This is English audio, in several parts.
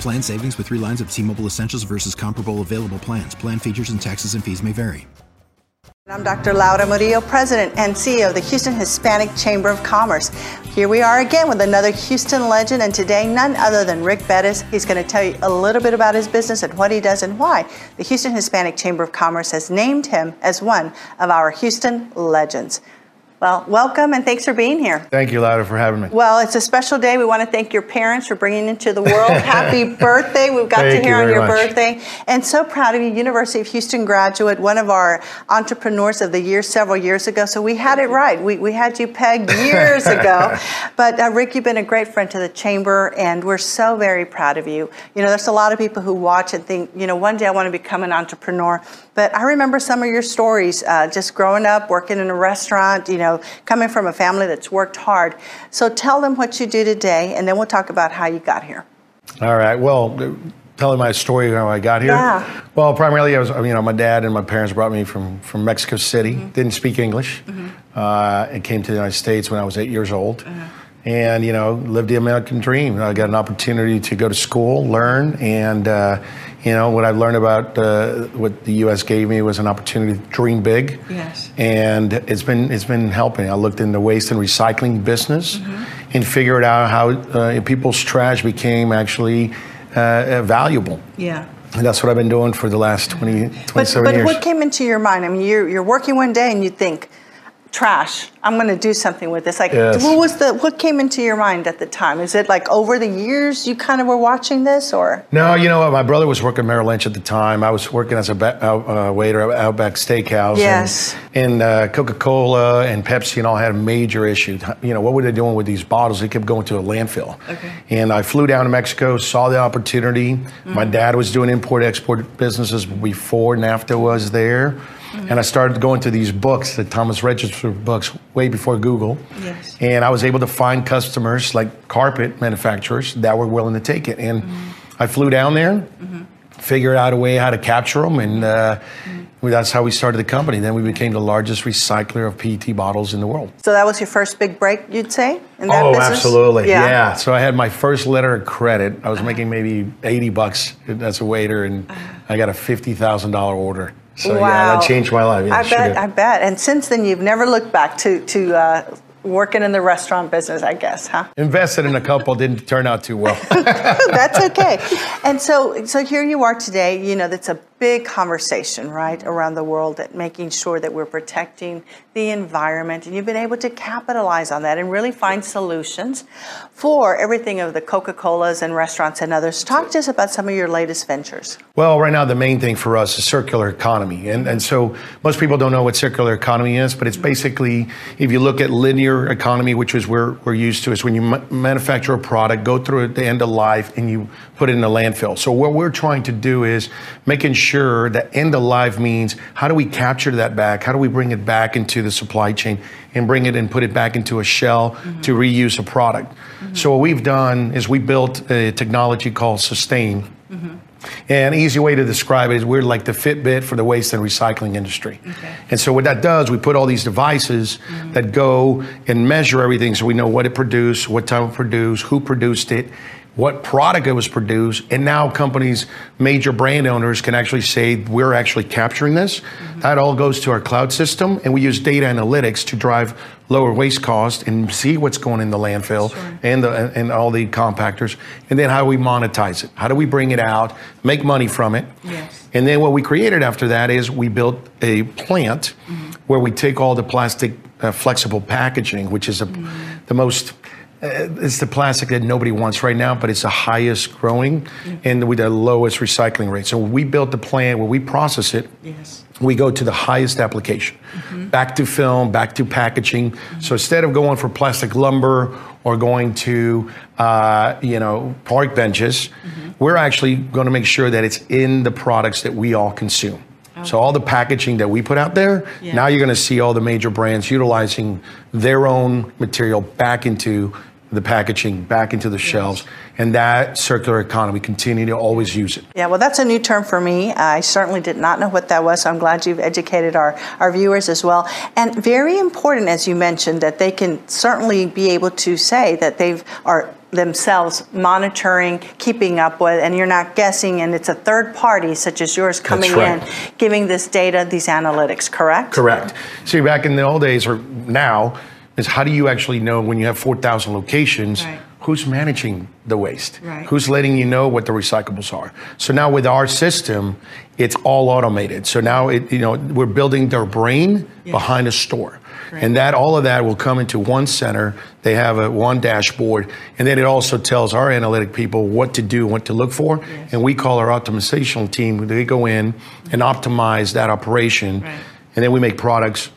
Plan savings with three lines of T Mobile Essentials versus comparable available plans. Plan features and taxes and fees may vary. I'm Dr. Laura Murillo, President and CEO of the Houston Hispanic Chamber of Commerce. Here we are again with another Houston legend, and today, none other than Rick Perez. He's going to tell you a little bit about his business and what he does and why the Houston Hispanic Chamber of Commerce has named him as one of our Houston legends. Well, welcome and thanks for being here. Thank you, Laura, for having me. Well, it's a special day. We want to thank your parents for bringing into the world. Happy birthday. We've got Thank to hear you on your much. birthday. And so proud of you. University of Houston graduate, one of our entrepreneurs of the year several years ago. So we had it right. We, we had you pegged years ago. But uh, Rick, you've been a great friend to the chamber, and we're so very proud of you. You know, there's a lot of people who watch and think, you know, one day I want to become an entrepreneur. But I remember some of your stories, uh, just growing up, working in a restaurant, you know, coming from a family that's worked hard. So tell them what you do today, and then we'll talk about how you got here. All right. Well, telling my story how I got here. Yeah. Well, primarily I was, you know, my dad and my parents brought me from from Mexico City. Didn't speak English. Mhm. Uh, and came to the United States when I was eight years old. Mhm. And you know, lived the American dream. I got an opportunity to go to school, learn, and uh, you know what I learned about uh, what the U.S. gave me was an opportunity to dream big. Yes. and it's been it's been helping. I looked in the waste and recycling business and figured out how uh, people's trash became actually uh, uh, valuable. Yeah. And that's what I've been doing for the last 20, 27 But, but years. what came into your mind? I mean, you're, you're working one day and you think, trash. I'm going to do something with this. Like, Yes. what was the what came into your mind at the time? Is it like over the years you kind of were watching this, or No, you know what? My brother was working Merrill Lynch at the time. I was working as a ba- out- uh, waiter at Outback Steakhouse. Yes. And, and uh, Coca Cola and Pepsi and all had a major issue. You know, what were they doing with these bottles? They kept going to a landfill. Okay. And I flew down to Mexico, saw the opportunity. My dad was doing import export businesses before NAFTA was there. Mm-hmm. And I started going to these books, the Thomas Register books, way before Google. Yes. And I was able to find customers like carpet manufacturers that were willing to take it. And mm-hmm. I flew down there, mm-hmm. figured out a way how to capture them, and uh, that's how we started the company. Then we became the largest recycler of PET bottles in the world. so that was your first big break? You'd say in that oh, business? absolutely. Yeah. So I had my first letter of credit. I was making maybe 80 bucks as a waiter, and uh-huh. I got a $50,000 order. So yeah, Wow. that changed my life. Yeah, I sure bet. did. I bet. And since then, you've never looked back to to uh, working in the restaurant business. I guess, huh? Invested in a couple, didn't turn out too well. That's okay. And so, so here you are today. You know, that's a big conversation, right, around the world, that making sure that we're protecting the environment, and you've been able to capitalize on that and really find solutions for everything of the Coca-Colas and restaurants and others. Talk to us about some of your latest ventures. Well, right now the main thing for us is circular economy, and and so most people don't know what circular economy is, but it's basically if you look at linear economy, which is where we're used to, is when you ma- manufacture a product, go through it, at the end of life, and you put it in a landfill. So what we're trying to do is making sure that end of life means how do we capture that back? How do we bring it back into the supply chain and bring it and put it back into a shell to mm-hmm. reuse a product? Mm-hmm. So what we've done is we built a technology called Sustain. Mm-hmm. And an easy way to describe it is we're like the Fitbit for the waste and recycling industry. And so what that does, we put all these devices that go and measure everything so we know what it produced, what time it produced, who produced it. What product it was produced, and now companies, major brand owners can actually say we're actually capturing this. Mm-hmm. That all goes to our cloud system, and we use data analytics to drive lower waste cost and see what's going in the landfill sure. and the and all the compactors, and then how we monetize it? How do we bring it out, make money from it? Yes. And then what we created after that is we built a plant mm-hmm. where we take all the plastic uh, flexible packaging, which is a, mm-hmm. the most it's the plastic that nobody wants right now, but it's the highest growing and with the lowest recycling rate. So we built the plant where we process it. Yes. We go to the highest application, mm-hmm. back to film, back to packaging. Mm-hmm. So instead of going for plastic lumber or going to, uh, you know, park benches, mm-hmm. we're actually going to make sure that it's in the products that we all consume. So all the packaging that we put out there, yeah. now you're going to see all the major brands utilizing their own material back into the packaging, back into the yes. shelves, and that circular economy continue to always use it. Yeah, well, that's a new term for me. I certainly did not know what that was, so I'm glad you've educated our, our viewers as well. And very important, as you mentioned, that they can certainly be able to say that they've are themselves monitoring, keeping up with, and you're not guessing, and it's a third party such as yours coming right. in, giving this data, these analytics, correct? Correct. See, back in the old days, or now, is how do you actually know when you have 4,000 locations? Right. Who's managing the waste? Right. Who's letting you know what the recyclables are? So now with our system, it's all automated. So now it, you know we're building their brain behind a store. Right. And that all of that will come into one center. They have a one dashboard, and then it also tells our analytic people what to do, what to look for. Yes. And we call our optimization team. They go in and optimize that operation, right. and then we make products,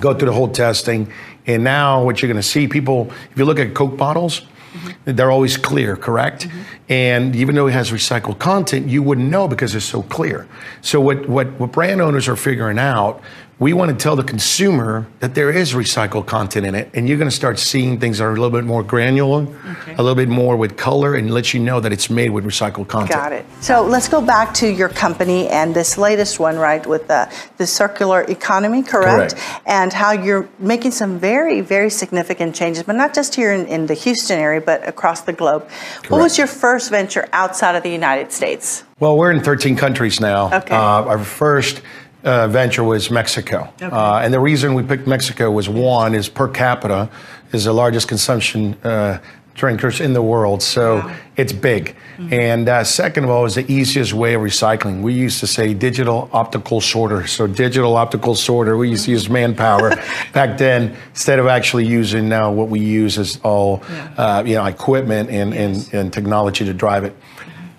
go through the whole testing. And now what you're going to see, people, if you look at Coke bottles, Mm-hmm. They're always clear, correct? Mm-hmm. And even though it has recycled content, you wouldn't know because it's so clear. So what, what, what brand owners are figuring out we want to tell the consumer that there is recycled content in it, and you're going to start seeing things that are a little bit more granular, okay. a little bit more with color, and let you know that it's made with recycled content. Got it. So let's go back to your company and this latest one, right, with the, the circular economy, correct? correct? And how you're making some very, very significant changes, but not just here in, in the Houston area, but across the globe. Correct. What was your first venture outside of the United States? Well, we're in 13 countries now. Okay. Uh, our first uh, venture was Mexico. Okay. Uh, and the reason we picked Mexico was one is per capita is the largest consumption uh, drinkers in the world, so wow. it's big. Mm-hmm. And uh, second of all, is the easiest way of recycling. We used to say digital optical sorter. So digital optical sorter, we used to use manpower back then instead of actually using now what we use is all yeah. uh, you know equipment and, yes. and, and technology to drive it.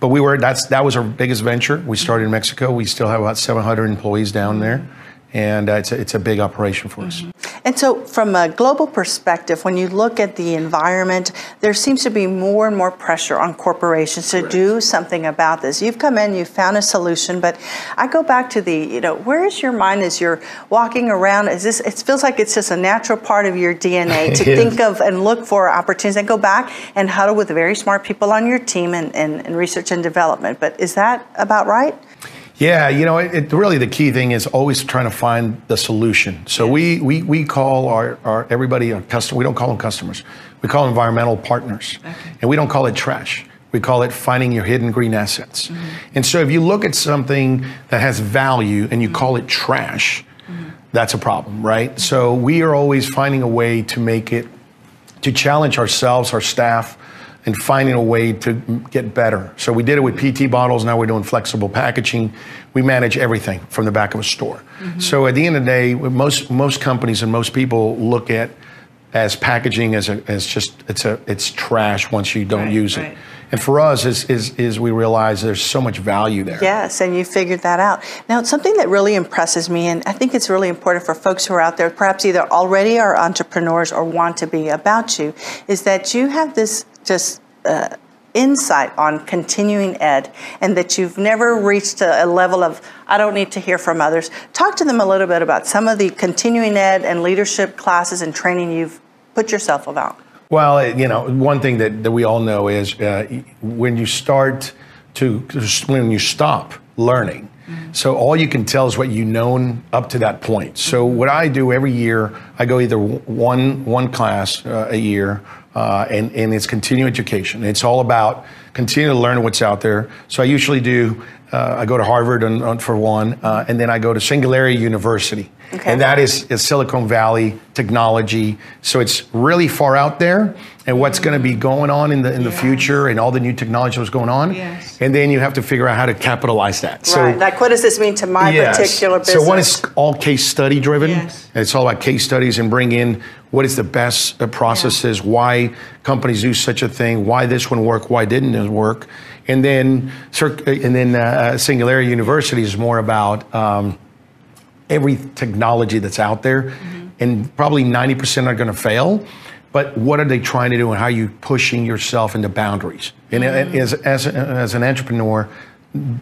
But we were that's that was our biggest venture. We started in Mexico. We still have about 700 employees down there and uh, it's, a, it's a big operation for us. Mm-hmm. And so, from a global perspective, when you look at the environment, there seems to be more and more pressure on corporations to do something about this. You've come in, you've found a solution, but I go back to the, you know, where is your mind as you're walking around? Is this? It feels like it's just a natural part of your DNA to think of and look for opportunities and go back and huddle with very smart people on your team and, and, and research and development. But is that about right? Yeah, you know, it, it, really the key thing is always trying to find the solution. So we we, we call our, our everybody a customer. We don't call them customers. We call them environmental partners, okay. and we don't call it trash. We call it finding your hidden green assets. Mm-hmm. And so if you look at something that has value and you mm-hmm. call it trash, mm-hmm. that's a problem, right? So we are always finding a way to make it to challenge ourselves, our staff, and finding a way to get better. So we did it with PT bottles. Now we're doing flexible packaging. We manage everything from the back of a store. Mm-hmm. So at the end of the day, most most companies and most people look at as packaging as a, as just it's a it's trash once you don't right, use right. it. And for us, is, is, is we realize there's so much value there. Yes, and you figured that out. Now, something that really impresses me, and I think it's really important for folks who are out there, perhaps either already are entrepreneurs or want to be about you, is that you have this just uh, insight on continuing ed and that you've never reached a, a, level of I don't need to hear from others. Talk to them a little bit about some of the continuing ed and leadership classes and training you've put yourself about. Well, you know, one thing that, that we all know is uh, when you start to, when you stop learning. So all you can tell is what you've known up to that point. So what I do every year, I go either one one class uh, a year, uh, and and it's continuing education. It's all about continuing to learn what's out there. So I usually do. Uh, I go to Harvard on, on, for one, uh, and then I go to Singularity University, Okay. and that is, is Silicon Valley technology. So it's really far out there, and what's going to be going on in the in the future, and all the new technology that's going on. Yes. And then you have to figure out how to capitalize that. So right. Like, what does this mean to my Yes. particular business? So one is all case study driven. Yes. And It's all about case studies and bring in what is the best uh, processes, why companies do such a thing, why this one worked, why didn't it work, and then and then uh, Singularity University is more about um, every technology that's out there, Mm-hmm. And probably ninety percent are going to fail. But what are they trying to do, and how are you pushing yourself into boundaries? And Mm-hmm. as, as, as an entrepreneur,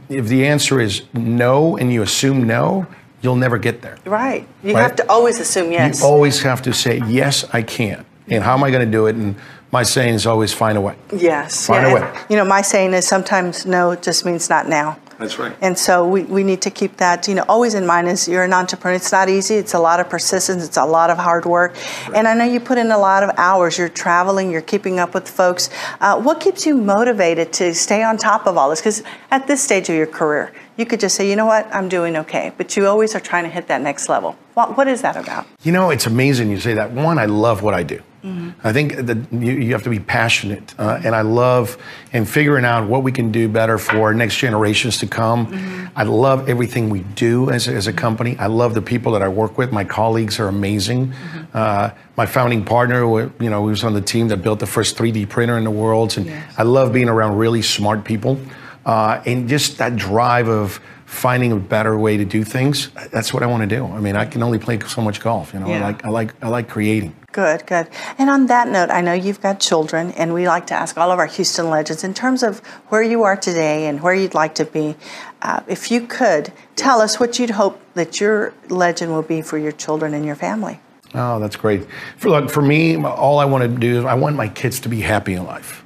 if the answer is no and you assume no, you'll never get there. right. You Right. have to always assume yes. You always have to say, yes, I can. And how am I going to do it? And my saying is always find a way. Yes. Find a way. You know, my saying is sometimes no just means not now. That's right. And so we, we need to keep that, you know, always in mind as you're an entrepreneur. It's not easy. It's a lot of persistence. It's a lot of hard work. And I know you put in a lot of hours. You're traveling. You're keeping up with folks. Uh, what keeps you motivated to stay on top of all this? Because at this stage of your career, you could just say, you know what, I'm doing okay. But you always are trying to hit that next level. What, what is that about? You know, it's amazing you say that. One, I love what I do. I think that you, you have to be passionate, uh, and I love and figuring out what we can do better for next generations to come. I love everything we do as, as a company. I love the people that I work with. My colleagues are amazing. Uh, my founding partner, you know, was on the team that built the first 3D printer in the world, and I love being around really smart people, uh, and just that drive of finding a better way to do things. That's what I want to do. I mean, I can only play so much golf. You know, I like I like I like creating. Good, good. And on that note, I know you've got children, and we like to ask all of our Houston legends in terms of where you are today and where you'd like to be. Uh, if you could tell us what you'd hope that your legend will be for your children and your family. Oh, that's great. For look, for me, all I want to do is I want my kids to be happy in life.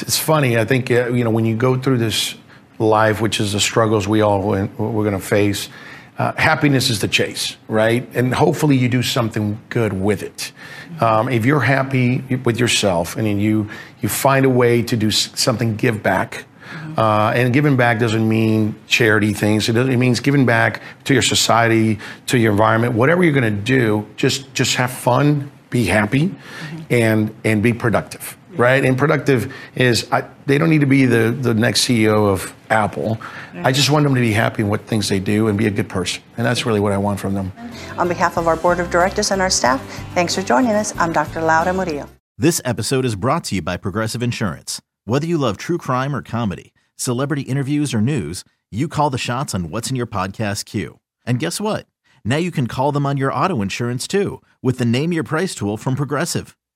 It's funny. I think uh, you know when you go through this life, which is the struggles we all we're going to face. Uh, happiness is the chase, right? And hopefully you do something good with it. Um, if you're happy with yourself and you you find a way to do something, give back. Uh, and giving back doesn't mean charity things. It, it means giving back to your society, to your environment. Whatever you're going to do, just just have fun, be happy, and and be productive. Right? And productive is I, they don't need to be the the next CEO of Apple. I just want them to be happy in what things they do and be a good person. And that's really what I want from them. On behalf of our board of directors and our staff, thanks for joining us. I'm Dr. Laura Murillo. This episode is brought to you by Progressive Insurance. Whether you love true crime or comedy, celebrity interviews or news, you call the shots on what's in your podcast queue. And guess what? Now you can call them on your auto insurance too with the Name Your Price tool from Progressive.